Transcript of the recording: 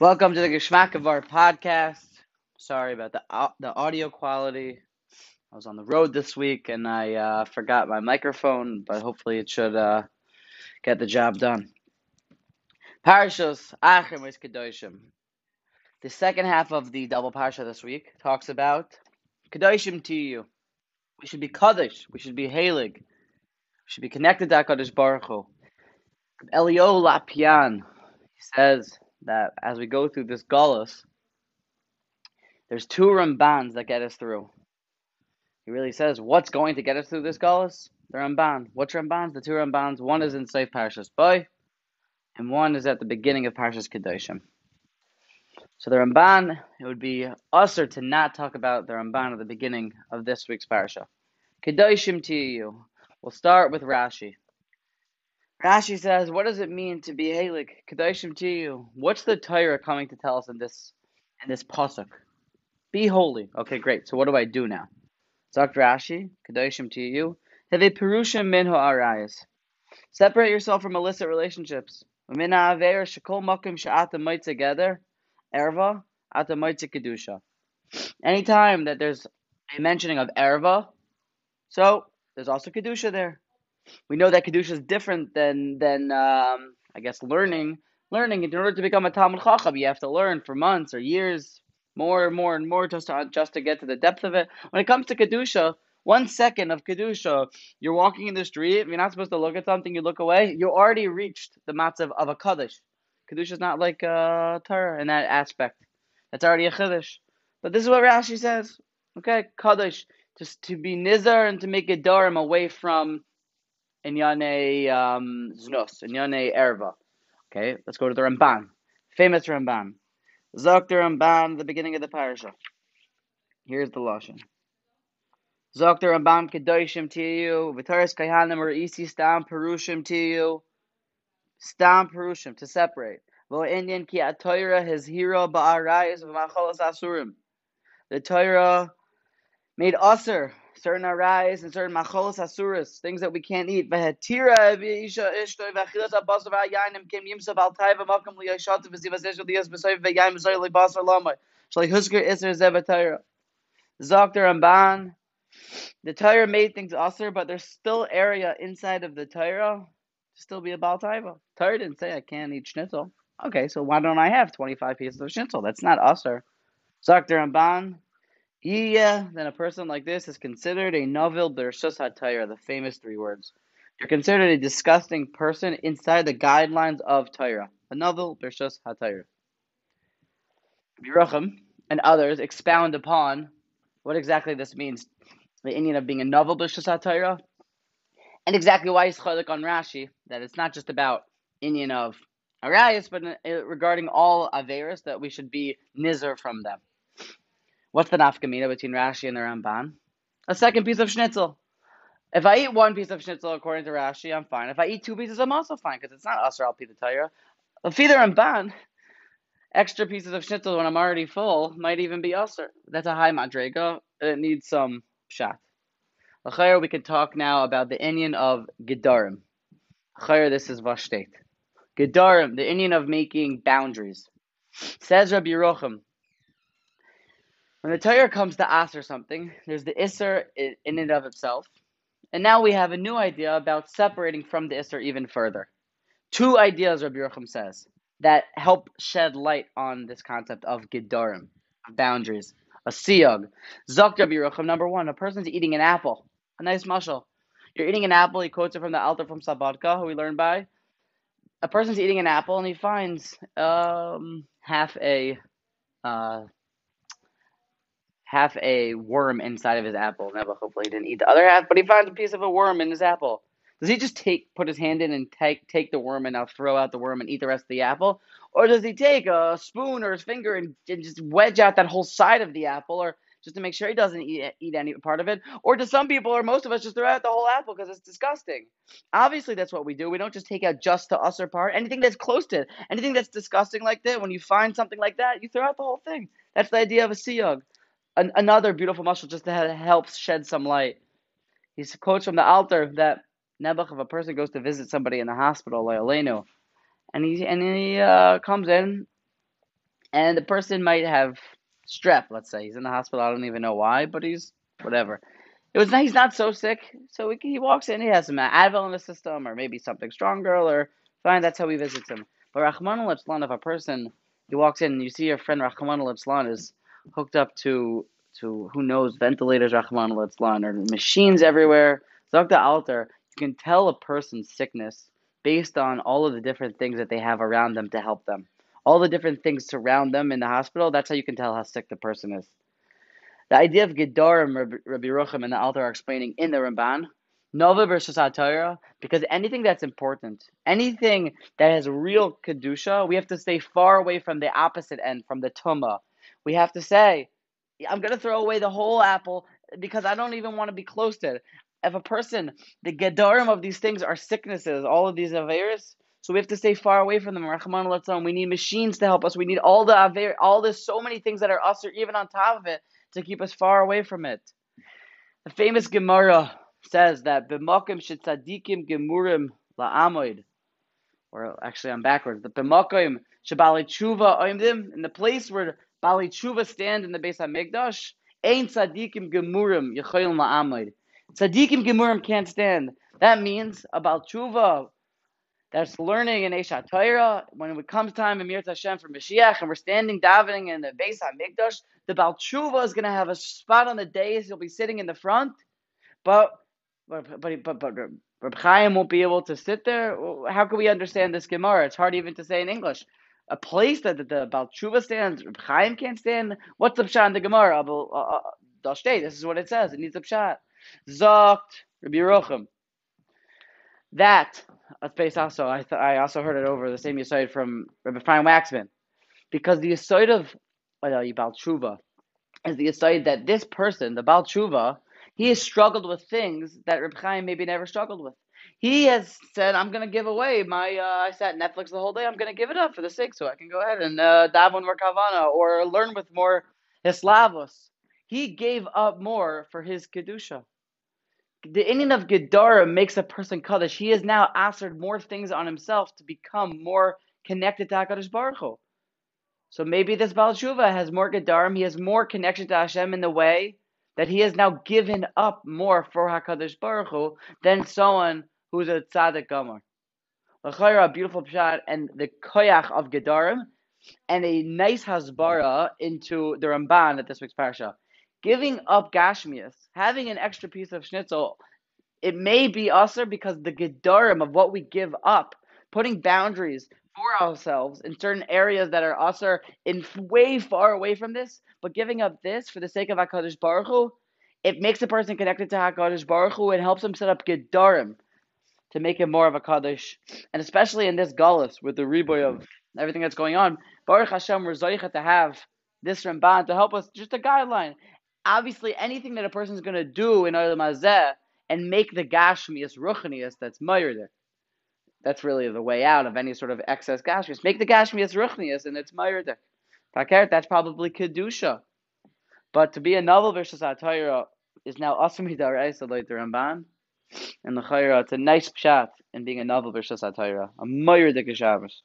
Welcome to the Geschmack of our podcast. Sorry about the the audio quality. I was on the road this week and I uh, forgot my microphone, but hopefully it should uh, get the job done. Parashos Achim is Kedoshim. The second half of the double parsha this week talks about Kedoshim to you. We should be Kaddish. We should be Halig. We should be connected to Hakadosh Baruch Hu. Elya Lopian says that as we go through this Gullus, there's two Rambans that get us through. He really says, what's going to get us through this Gullus? The Ramban. What's Rambans? The two Rambans. One is in Seif Parshas Boy, and one is at the beginning of Parshas Kedoshim. So the Ramban, it would be usher to not talk about the Ramban at the beginning of this week's Parsha. Kedoshim to you. We'll start with Rashi. Rashi says, what does it mean to be Halik? Kedoshim to you. What's the Torah coming to tell us in this in this pasuk? Be holy. Okay, great. So what do I do now? Dr. Rashi, Kedoshim to you. Have a Perushim minho arayas. Separate yourself from illicit relationships. Mina aver shekol makim sha'ata might together. Erva, ata might kedusha. Anytime that there's a mentioning of erva, so there's also kedusha there. We know that kedusha is different than than um, I guess learning. Learning in order to become a Talmud Chacham, you have to learn for months or years, more and more and more, just to just to get to the depth of it. When it comes to kedusha, one second of kedusha, you're walking in the street. You're not supposed to look at something. You look away. You already reached the matzav of a kaddish. Kedusha is not like uh, Torah in that aspect. That's already a chiddush. But this is what Rashi says. Okay, kaddish, just to be nizar and to make a darim away from Inyane um, Znos, Inyane Erva. Okay, let's go to the Ramban. Famous Ramban. Zok the Ramban, the beginning of the parasha. Here's the Lashon. Zok the Ramban Kedoshim to you, Vitaris Kahanim or Isi Stam Perushim to you. Stam Perushim, to separate. Vo Indian ki atoira his hero ba'arayis v'macholas asurim. The Torah made usher certain arais and certain macholos asuras, things that we can't eat. Taiva. Zok the Ramban. The Torah made things usher, but there's still area inside of the Torah to still be a Baltaiva. Torah didn't say I can't eat schnitzel. Okay, so why don't I have 25 pieces of schnitzel? That's not usher. Zok the Ramban. Yeah, then a person like this is considered a Navul bershus hatayra, the famous three words. You're considered a disgusting person inside the guidelines of Torah. A Navul bershus hatayra. Birachim and others expound upon what exactly this means, the Indian of being a Navul bershus hatayra, and exactly why he's chalik on Rashi, that it's not just about Indian of Arias, but regarding all Averis, that we should be nizar from them. What's the nafkamina between Rashi and the Ramban? A second piece of schnitzel. If I eat one piece of schnitzel according to Rashi, I'm fine. If I eat two pieces, I'm also fine because it's not asr al pidatayra. If either Ramban, extra pieces of schnitzel when I'm already full might even be asr. That's a high madrega. It needs some shot. L'chayr, we can talk now about the Indian of gedarim. L'chayr, this is vashtet. Gedarim, the Indian of making boundaries. Says Rabbi Yerucham, when the Torah comes to ask or something, there's the Isser in and of itself. And now we have a new idea about separating from the Isser even further. Two ideas, Rabbi Yerucham says, that help shed light on this concept of Gedarim, boundaries. A siyag. Zok Rabbi Yerucham, number one, a person's eating an apple. A nice mushal. You're eating an apple, he quotes it from the Alter from Slabodka, who we learned by. A person's eating an apple and he finds um, half a uh, half a worm inside of his apple. Never hopefully didn't eat the other half, but he finds a piece of a worm in his apple. Does he just take put his hand in and take take the worm and now throw out the worm and eat the rest of the apple? Or does he take a spoon or his finger and, and just wedge out that whole side of the apple or just to make sure he doesn't eat eat any part of it? Or do some people or most of us just throw out the whole apple because it's disgusting? Obviously that's what we do. We don't just take out just the usher part. Anything that's close to it, anything that's disgusting like that, when you find something like that, you throw out the whole thing. That's the idea of a sea siyug an, another beautiful muscle just that helps shed some light. He quotes from the altar that Nebuch, if a person goes to visit somebody in the hospital, like Elenu, and he and he uh, comes in, and the person might have strep. Let's say he's in the hospital. I don't even know why, but he's whatever. It was he's not so sick, so he, he walks in. He has some Advil in the system, or maybe something stronger, or fine. That's how he visits him. But Rahman al if a person he walks in and you see your friend Rahman al is hooked up to to who knows ventilators Rahman al or machines everywhere. Dr. Alter, you can tell a person's sickness based on all of the different things that they have around them to help them. All the different things surround them in the hospital, that's how you can tell how sick the person is. The idea of Gedarim, Rabbi Yerucham and the Alter are explaining in the Ramban, Navul Bershus Torah, because anything that's important, anything that has real Kedusha, we have to stay far away from the opposite end, from the Tuma. We have to say, I'm going to throw away the whole apple because I don't even want to be close to it if a person, the gedarim of these things are sicknesses, all of these averis, so we have to stay far away from them. Rahman We need machines to help us. We need all the aver, all this, so many things that are us, or even on top of it, to keep us far away from it. The famous Gemara says that b'makim shetzadikim gemurim la'amoid, or actually I'm backwards. The b'makim shebali tshuva oimdim, in the place where bali tshuva stand in the base of Migdash, ein tzadikim gemurim yechoyim la'amoid. Tzaddikim Gemurim can't stand. That means about tshuva that's learning in Eshat Torah. When it comes time in Mirat Hashem for Mashiach and we're standing davening in the Beis HaMikdash, the Baal Tshuva is going to have a spot on the dais. He'll be sitting in the front, but but but but, but Reb Chaim won't be able to sit there. How can we understand this Gemara? It's hard even to say in English. A place that the, the Baal Tshuva stands, Reb Chaim can't stand. What's the pshat in the Gemara? Uh, uh, this is what it says. It needs a pshat. Zokt Rabbi Yerucham. That space also I th- I also heard it over the same aside from Rabbi Chaim Waxman, because the aside of uh, Baal Tshuva is the aside that this person, the Baal Tshuva, he has struggled with things that Rabbi Chaim maybe never struggled with. He has said, "I'm going to give away my. Uh, I sat Netflix the whole day. I'm going to give it up for the sake, so I can go ahead and uh, daven more kavana or learn with more hislavos." He gave up more for his kedusha the ending of Gedara makes a person Kaddish. He has now answered more things on himself to become more connected to HaKadosh Baruch Hu. So maybe this Baal Tshuva has more Gedarim, he has more connection to Hashem in the way that he has now given up more for HaKadosh Baruch Hu than someone who's a Tzaddik Gomer. a beautiful pshat, and the koyach of Gedarim, and a nice hasbara into the Ramban at this week's parasha giving up gashmias, having an extra piece of schnitzel, it may be usher because the gedarim of what we give up, putting boundaries for ourselves in certain areas that are usher in way far away from this, but giving up this for the sake of Hakadosh Baruch Hu, it makes a person connected to Hakadosh Baruch Hu and helps him set up gedarim to make him more of a kaddish, and especially in this gullus with the reboy of everything that's going on. Baruch Hashem, we're to have this Ramban to help us, just a guideline obviously anything that a person is going to do in Olam Hazeh and make the Gashmias Ruchnias that's Mayerdik. That's really the way out of any sort of excess Gashmias. Make the Gashmias Ruchnias and it's. Takert, that's probably Kedusha. But to be a Navul Bershus Atayra is now Asmi Daraisa like the Ramban. And the Chayra, it's a nice pshat in being a Navul Bershus Atayra. A Mayerdik Shabbos.